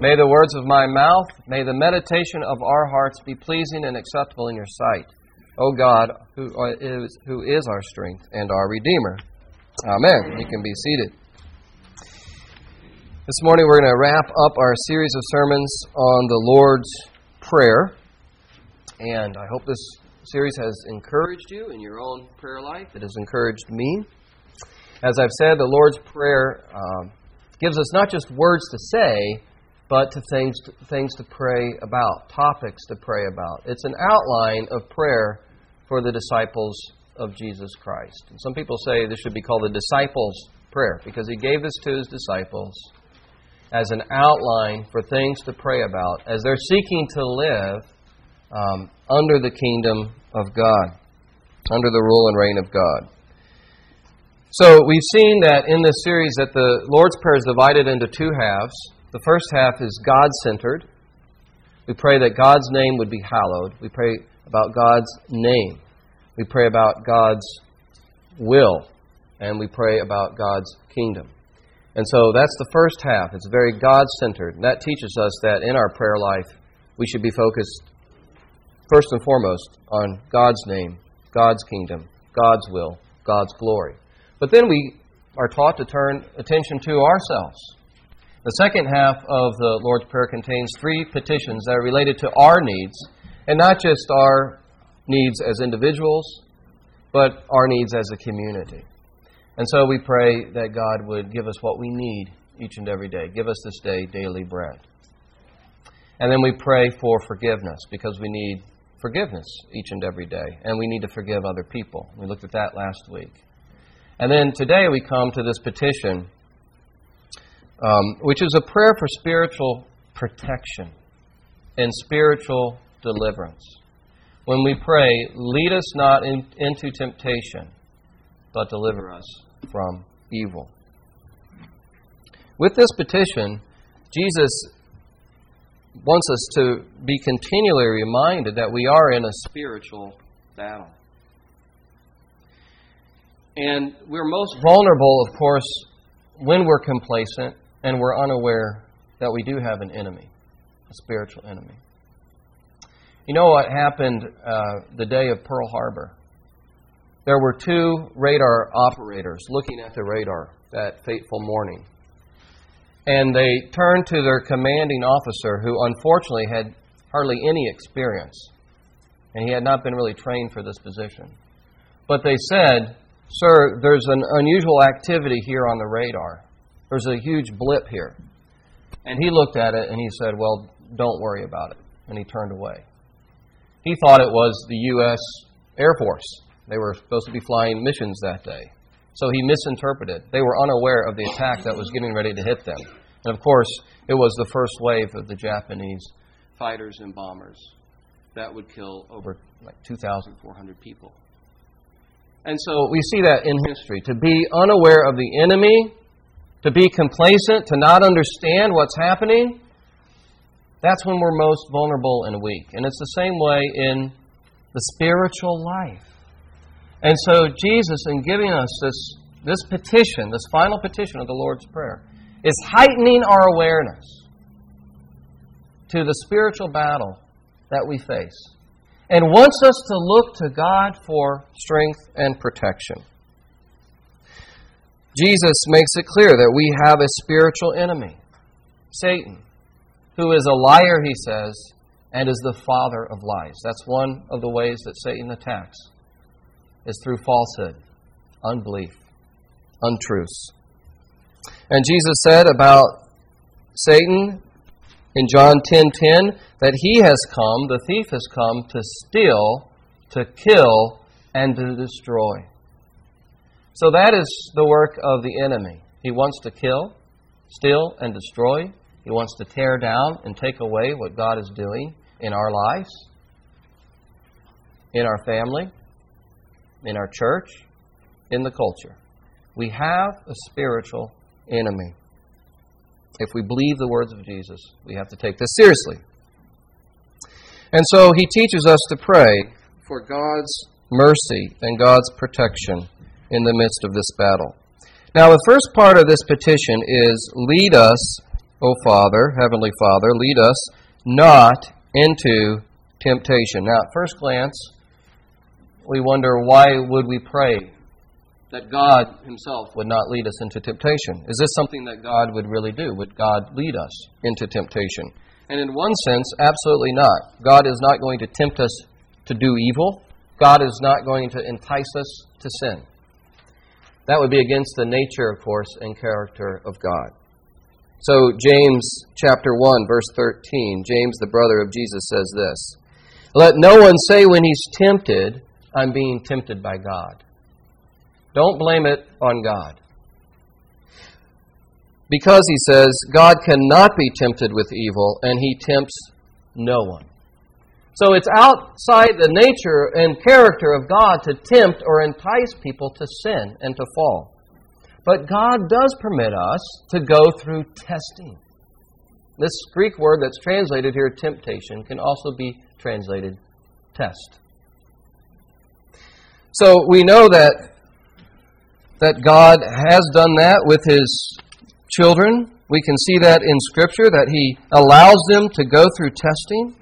May the words of my mouth, may the meditation of our hearts be pleasing and acceptable in your sight. O God, who is, who is our strength and our Redeemer. Amen. You can be seated. This morning we're going to wrap up our series of sermons on the Lord's Prayer. And I hope this series has encouraged you in your own prayer life. It has encouraged me. As I've said, the Lord's Prayer um, gives us not just words to say, but to things, things to pray about, topics to pray about. It's an outline of prayer for the disciples of Jesus Christ. And some people say this should be called the disciples' prayer because he gave this to his disciples as an outline for things to pray about as they're seeking to live um, under the kingdom of God, under the rule and reign of God. So we've seen that in this series that the Lord's Prayer is divided into two halves. The first half is God centered. We pray that God's name would be hallowed. We pray about God's name. We pray about God's will. And we pray about God's kingdom. And so that's the first half. It's very God centered. And that teaches us that in our prayer life, we should be focused first and foremost on God's name, God's kingdom, God's will, God's glory. But then we are taught to turn attention to ourselves the second half of the Lord's Prayer contains three petitions that are related to our needs, and not just our needs as individuals, but our needs as a community. And so we pray that God would give us what we need each and every day. Give us this day daily bread. And then we pray for forgiveness because we need forgiveness each and every day, and we need to forgive other people. We looked at that last week. And then today we come to this petition um, which is a prayer for spiritual protection and spiritual deliverance. When we pray, lead us not in, into temptation, but deliver us from evil. With this petition, Jesus wants us to be continually reminded that we are in a spiritual battle. And we're most vulnerable, of course, when we're complacent and we're unaware that we do have an enemy, a spiritual enemy. You know what happened uh, the day of Pearl Harbor? There were two radar operators looking at the radar that fateful morning. And they turned to their commanding officer, who unfortunately had hardly any experience. And he had not been really trained for this position. But they said, Sir, there's an unusual activity here on the radar. There's a huge blip here. And he looked at it and he said, Well, don't worry about it. And he turned away. He thought it was the U.S. Air Force. They were supposed to be flying missions that day. So he misinterpreted. They were unaware of the attack that was getting ready to hit them. And of course, it was the first wave of the Japanese fighters and bombers that would kill over like 2,400 people. And so we see that in history. To be unaware of the enemy to be complacent, to not understand what's happening, that's when we're most vulnerable and weak. And it's the same way in the spiritual life. And so, Jesus, in giving us this, this petition, this final petition of the Lord's Prayer, is heightening our awareness to the spiritual battle that we face and wants us to look to God for strength and protection. Jesus makes it clear that we have a spiritual enemy, Satan, who is a liar, he says, and is the father of lies. That's one of the ways that Satan attacks, is through falsehood, unbelief, untruths. And Jesus said about Satan in John 10:10 10, 10, that he has come, the thief has come to steal, to kill, and to destroy. So that is the work of the enemy. He wants to kill, steal, and destroy. He wants to tear down and take away what God is doing in our lives, in our family, in our church, in the culture. We have a spiritual enemy. If we believe the words of Jesus, we have to take this seriously. And so he teaches us to pray for God's mercy and God's protection in the midst of this battle. Now, the first part of this petition is lead us O Father, Heavenly Father, lead us not into temptation. Now, at first glance, we wonder why would we pray that God Himself would not lead us into temptation? Is this something that God would really do? Would God lead us into temptation? And in one sense, absolutely not. God is not going to tempt us to do evil. God is not going to entice us to sin. That would be against the nature, of course, and character of God. So, James chapter 1, verse 13, James, the brother of Jesus, says this Let no one say when he's tempted, I'm being tempted by God. Don't blame it on God. Because, he says, God cannot be tempted with evil, and he tempts no one. So it's outside the nature and character of God to tempt or entice people to sin and to fall. But God does permit us to go through testing. This Greek word that's translated here, temptation, can also be translated test. So we know that that God has done that with his children. We can see that in Scripture, that He allows them to go through testing.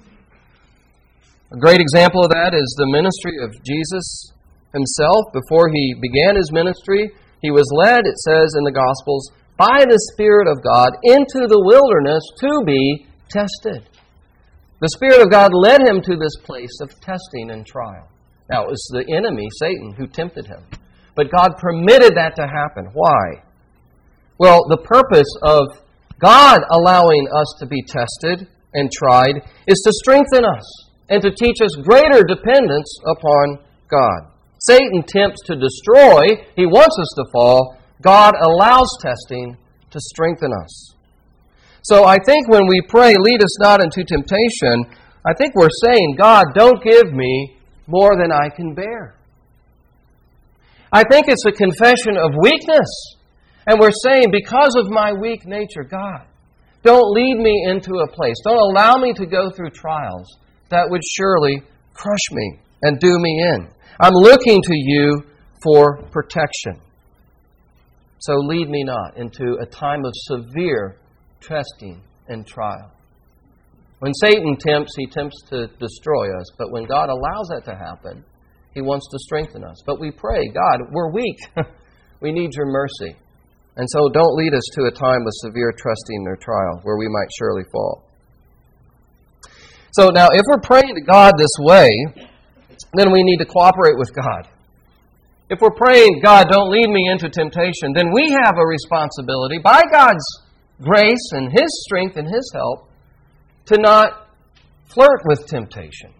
A great example of that is the ministry of Jesus Himself. Before He began His ministry, He was led, it says in the Gospels, by the Spirit of God into the wilderness to be tested. The Spirit of God led him to this place of testing and trial. Now, it was the enemy, Satan, who tempted him. But God permitted that to happen. Why? Well, the purpose of God allowing us to be tested and tried is to strengthen us and to teach us greater dependence upon God. Satan tempts to destroy, he wants us to fall. God allows testing to strengthen us. So I think when we pray, lead us not into temptation, I think we're saying, God, don't give me more than I can bear. I think it's a confession of weakness. And we're saying, because of my weak nature, God, don't lead me into a place, don't allow me to go through trials that would surely crush me and do me in. I'm looking to you for protection. So lead me not into a time of severe testing and trial. When Satan tempts, he tempts to destroy us. But when God allows that to happen, he wants to strengthen us. But we pray, God, we're weak. we need your mercy. And so don't lead us to a time of severe trusting or trial where we might surely fall. So now, if we're praying to God this way, then we need to cooperate with God. If we're praying, God, don't lead me into temptation, then we have a responsibility by God's grace and His strength and His help to not flirt with temptation.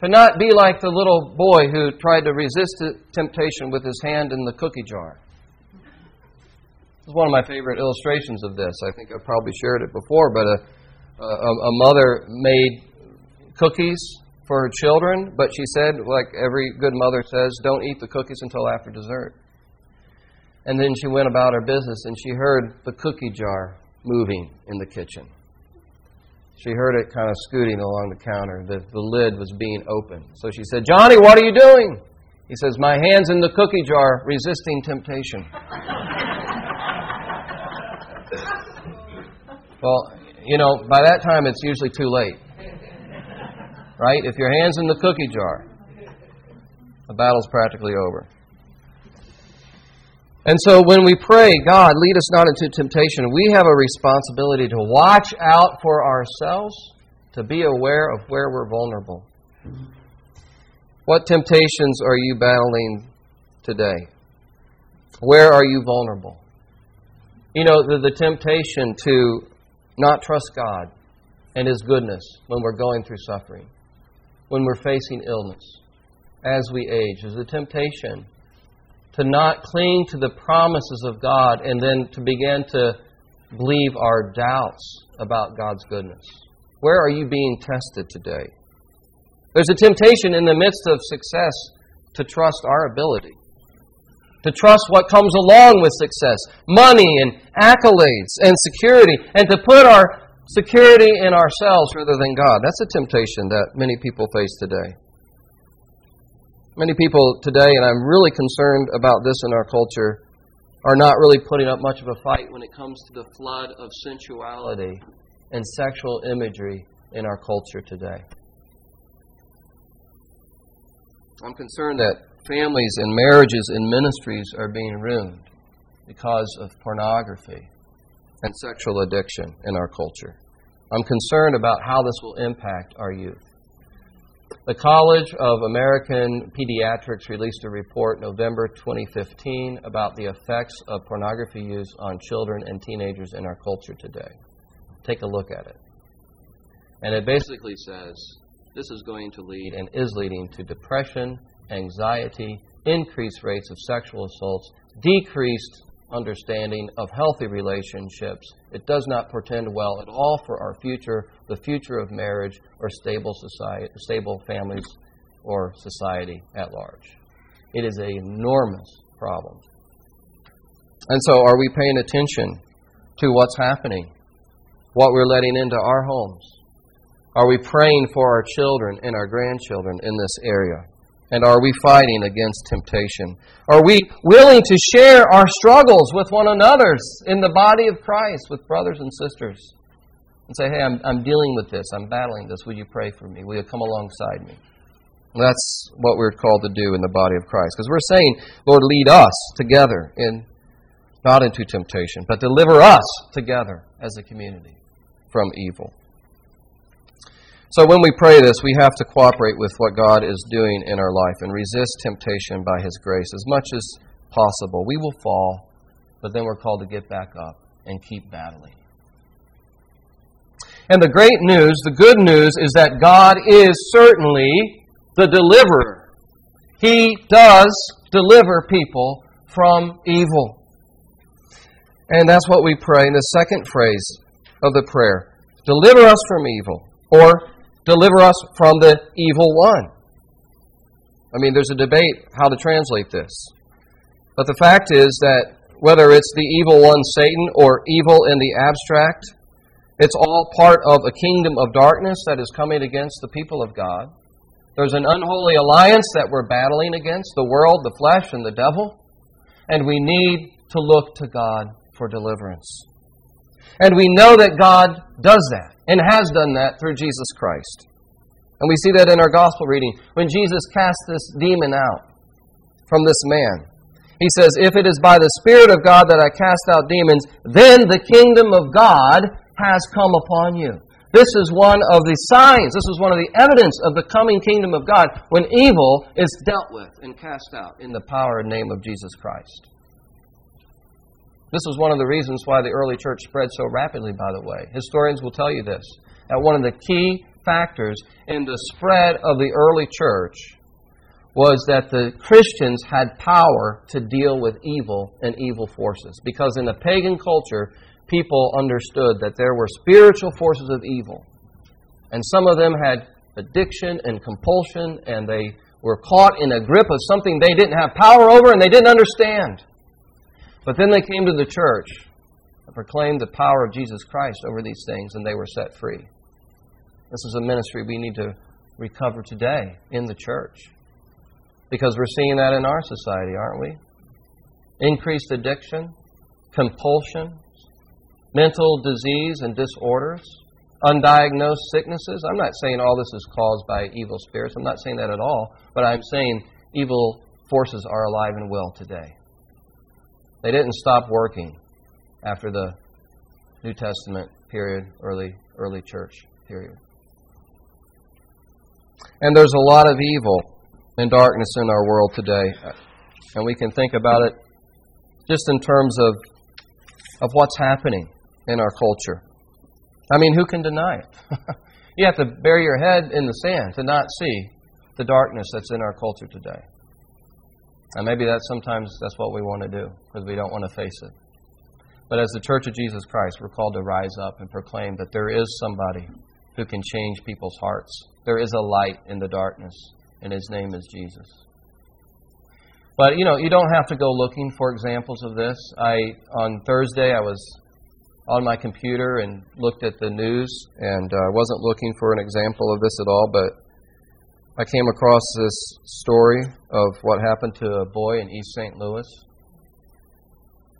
To not be like the little boy who tried to resist temptation with his hand in the cookie jar. This is one of my favorite illustrations of this. I think I've probably shared it before, but a, a, a mother made cookies for her children, but she said, like every good mother says, don't eat the cookies until after dessert. And then she went about her business and she heard the cookie jar moving in the kitchen. She heard it kind of scooting along the counter. The, the lid was being opened. So she said, Johnny, what are you doing? He says, My hand's in the cookie jar, resisting temptation. Well, you know, by that time it's usually too late. Right? If your hand's in the cookie jar, the battle's practically over. And so when we pray, God, lead us not into temptation, we have a responsibility to watch out for ourselves, to be aware of where we're vulnerable. What temptations are you battling today? Where are you vulnerable? You know, the, the temptation to not trust God and His goodness when we're going through suffering, when we're facing illness, as we age. There's a temptation to not cling to the promises of God and then to begin to believe our doubts about God's goodness. Where are you being tested today? There's a temptation in the midst of success to trust our ability, to trust what comes along with success money and accolades and security, and to put our security in ourselves rather than God. That's a temptation that many people face today. Many people today, and I'm really concerned about this in our culture, are not really putting up much of a fight when it comes to the flood of sensuality and sexual imagery in our culture today. I'm concerned that families and marriages and ministries are being ruined because of pornography and sexual addiction in our culture. I'm concerned about how this will impact our youth. The College of American Pediatrics released a report November 2015 about the effects of pornography use on children and teenagers in our culture today. Take a look at it. And it basically says this is going to lead and is leading to depression, anxiety, increased rates of sexual assaults, decreased understanding of healthy relationships. It does not portend well at all for our future, the future of marriage or stable society, stable families or society at large. It is an enormous problem. And so, are we paying attention to what's happening? What we're letting into our homes? Are we praying for our children and our grandchildren in this area? And are we fighting against temptation? Are we willing to share our struggles with one another in the body of Christ, with brothers and sisters? And say, hey, I'm, I'm dealing with this. I'm battling this. Will you pray for me? Will you come alongside me? That's what we're called to do in the body of Christ. Because we're saying, Lord, lead us together in not into temptation, but deliver us together as a community from evil. So when we pray this, we have to cooperate with what God is doing in our life and resist temptation by His grace as much as possible. We will fall, but then we're called to get back up and keep battling. And the great news, the good news, is that God is certainly the deliverer. He does deliver people from evil. And that's what we pray in the second phrase of the prayer Deliver us from evil. Or Deliver us from the evil one. I mean, there's a debate how to translate this. But the fact is that whether it's the evil one, Satan, or evil in the abstract, it's all part of a kingdom of darkness that is coming against the people of God. There's an unholy alliance that we're battling against the world, the flesh, and the devil. And we need to look to God for deliverance. And we know that God does that and has done that through Jesus Christ. And we see that in our gospel reading. When Jesus cast this demon out from this man, he says, If it is by the Spirit of God that I cast out demons, then the kingdom of God has come upon you. This is one of the signs, this is one of the evidence of the coming kingdom of God when evil is dealt with and cast out in the power and name of Jesus Christ. This was one of the reasons why the early church spread so rapidly, by the way. Historians will tell you this. That one of the key factors in the spread of the early church was that the Christians had power to deal with evil and evil forces. Because in the pagan culture, people understood that there were spiritual forces of evil. And some of them had addiction and compulsion, and they were caught in a grip of something they didn't have power over and they didn't understand. But then they came to the church and proclaimed the power of Jesus Christ over these things, and they were set free. This is a ministry we need to recover today in the church. Because we're seeing that in our society, aren't we? Increased addiction, compulsion, mental disease and disorders, undiagnosed sicknesses. I'm not saying all this is caused by evil spirits. I'm not saying that at all. But I'm saying evil forces are alive and well today. They didn't stop working after the New Testament period, early early church period. And there's a lot of evil and darkness in our world today. And we can think about it just in terms of of what's happening in our culture. I mean, who can deny it? you have to bury your head in the sand to not see the darkness that's in our culture today. And maybe that's sometimes that's what we want to do because we don't want to face it. But as the Church of Jesus Christ, we're called to rise up and proclaim that there is somebody who can change people's hearts. There is a light in the darkness, and his name is Jesus. But you know, you don't have to go looking for examples of this. I on Thursday I was on my computer and looked at the news, and I uh, wasn't looking for an example of this at all, but I came across this story of what happened to a boy in East St. Louis.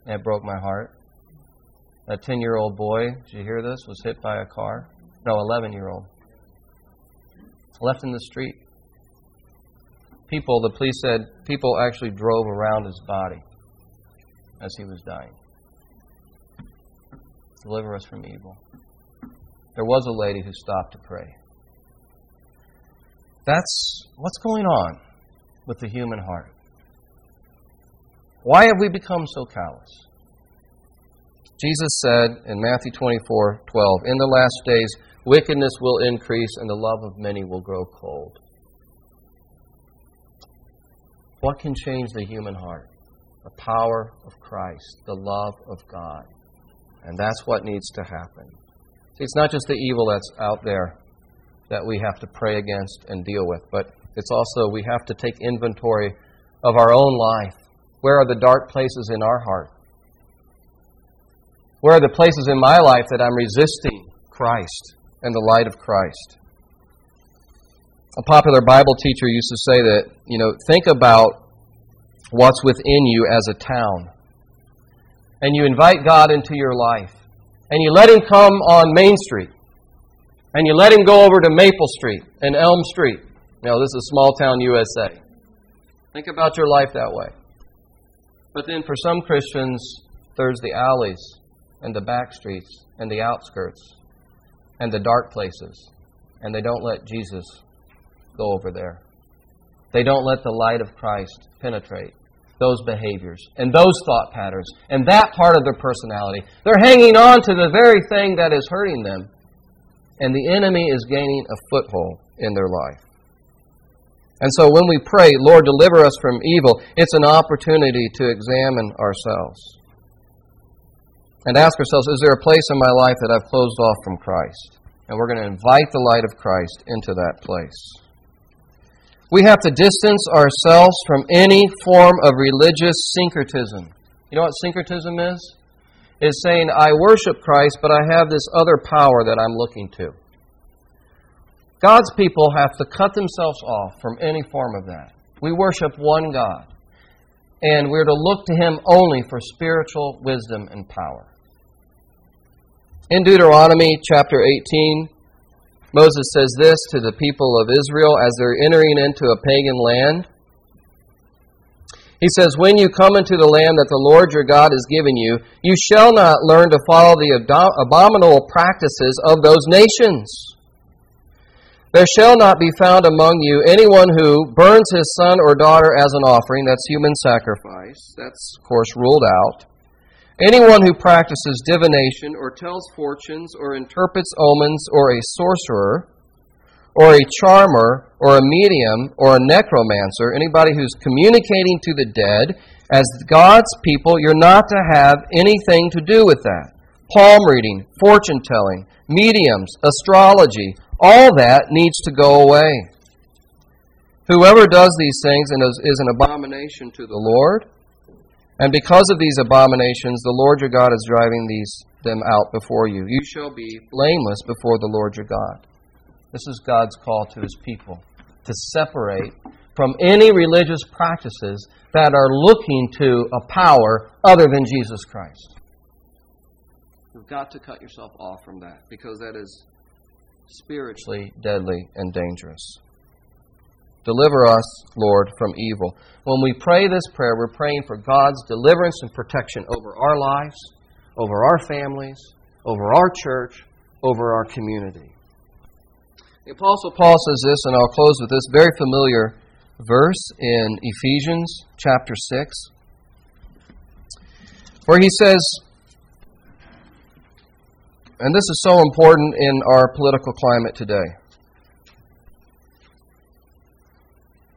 and it broke my heart. A 10 year old boy, did you hear this, was hit by a car. No, 11 year old. Left in the street. People, the police said, people actually drove around his body as he was dying. Deliver us from evil. There was a lady who stopped to pray. That's what's going on with the human heart. Why have we become so callous? Jesus said in Matthew 24 12, In the last days, wickedness will increase and the love of many will grow cold. What can change the human heart? The power of Christ, the love of God. And that's what needs to happen. See, it's not just the evil that's out there that we have to pray against and deal with, but it's also we have to take inventory of our own life. Where are the dark places in our heart? Where are the places in my life that I'm resisting Christ and the light of Christ? A popular Bible teacher used to say that, you know, think about what's within you as a town. And you invite God into your life. And you let Him come on Main Street. And you let Him go over to Maple Street and Elm Street. Know, this is small town USA. Think about your life that way. But then for some Christians, there's the alleys and the back streets and the outskirts and the dark places. And they don't let Jesus go over there. They don't let the light of Christ penetrate those behaviors and those thought patterns and that part of their personality. They're hanging on to the very thing that is hurting them. And the enemy is gaining a foothold in their life. And so when we pray, Lord, deliver us from evil, it's an opportunity to examine ourselves and ask ourselves, is there a place in my life that I've closed off from Christ? And we're going to invite the light of Christ into that place. We have to distance ourselves from any form of religious syncretism. You know what syncretism is? Is saying, I worship Christ, but I have this other power that I'm looking to. God's people have to cut themselves off from any form of that. We worship one God, and we're to look to Him only for spiritual wisdom and power. In Deuteronomy chapter 18, Moses says this to the people of Israel as they're entering into a pagan land. He says, When you come into the land that the Lord your God has given you, you shall not learn to follow the abominable practices of those nations. There shall not be found among you anyone who burns his son or daughter as an offering. That's human sacrifice. That's, of course, ruled out. Anyone who practices divination or tells fortunes or interprets omens or a sorcerer or a charmer or a medium or a necromancer, anybody who's communicating to the dead, as God's people, you're not to have anything to do with that. Palm reading, fortune telling, mediums, astrology, all that needs to go away. Whoever does these things and is an abomination to the Lord and because of these abominations, the Lord your God is driving these them out before you. You shall be blameless before the Lord your God. This is God's call to his people to separate from any religious practices that are looking to a power other than Jesus Christ. You've got to cut yourself off from that because that is spiritually deadly and dangerous. Deliver us, Lord, from evil. When we pray this prayer, we're praying for God's deliverance and protection over our lives, over our families, over our church, over our community. The Apostle Paul says this, and I'll close with this very familiar verse in Ephesians chapter 6, where he says, and this is so important in our political climate today.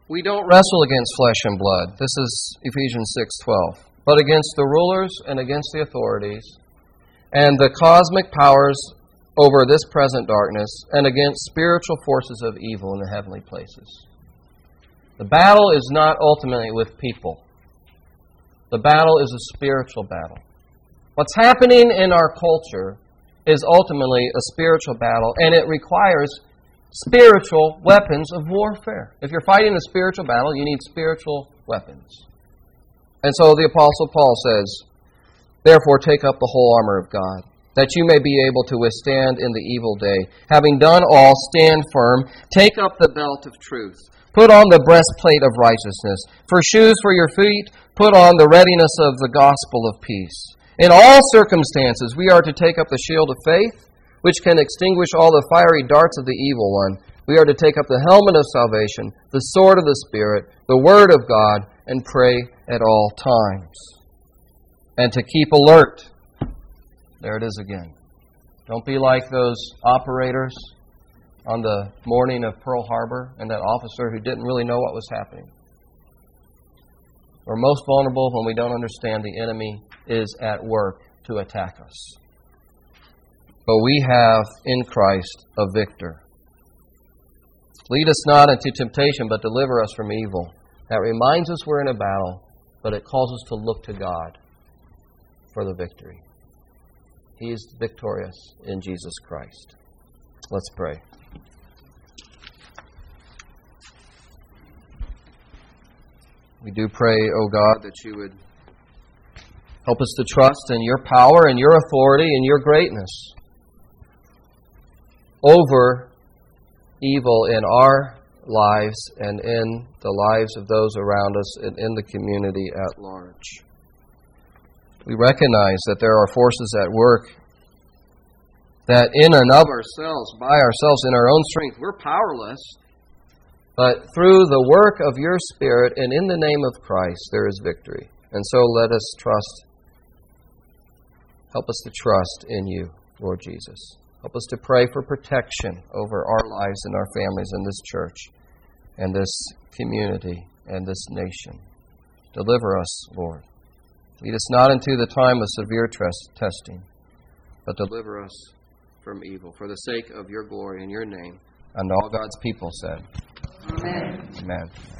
We don't wrestle against flesh and blood. This is Ephesians 6:12. But against the rulers and against the authorities and the cosmic powers over this present darkness and against spiritual forces of evil in the heavenly places. The battle is not ultimately with people. The battle is a spiritual battle. What's happening in our culture is ultimately a spiritual battle, and it requires spiritual weapons of warfare. If you're fighting a spiritual battle, you need spiritual weapons. And so the Apostle Paul says, Therefore, take up the whole armor of God, that you may be able to withstand in the evil day. Having done all, stand firm. Take up the belt of truth. Put on the breastplate of righteousness. For shoes for your feet, put on the readiness of the gospel of peace. In all circumstances, we are to take up the shield of faith, which can extinguish all the fiery darts of the evil one. We are to take up the helmet of salvation, the sword of the Spirit, the Word of God, and pray at all times and to keep alert. There it is again. Don't be like those operators on the morning of Pearl Harbor and that officer who didn't really know what was happening. We're most vulnerable when we don't understand the enemy is at work to attack us. But we have in Christ a victor. Lead us not into temptation, but deliver us from evil. That reminds us we're in a battle, but it calls us to look to God for the victory. He is victorious in Jesus Christ. Let's pray. We do pray, O oh God, that you would help us to trust in your power and your authority and your greatness over evil in our lives and in the lives of those around us and in the community at large. We recognize that there are forces at work that in and of ourselves, by ourselves, in our own strength, we're powerless. But through the work of your Spirit and in the name of Christ, there is victory. And so let us trust. Help us to trust in you, Lord Jesus. Help us to pray for protection over our lives and our families in this church and this community and this nation. Deliver us, Lord. Lead us not into the time of severe testing, but deliver us from evil for the sake of your glory and your name. And all God's people said, Amen. Amen.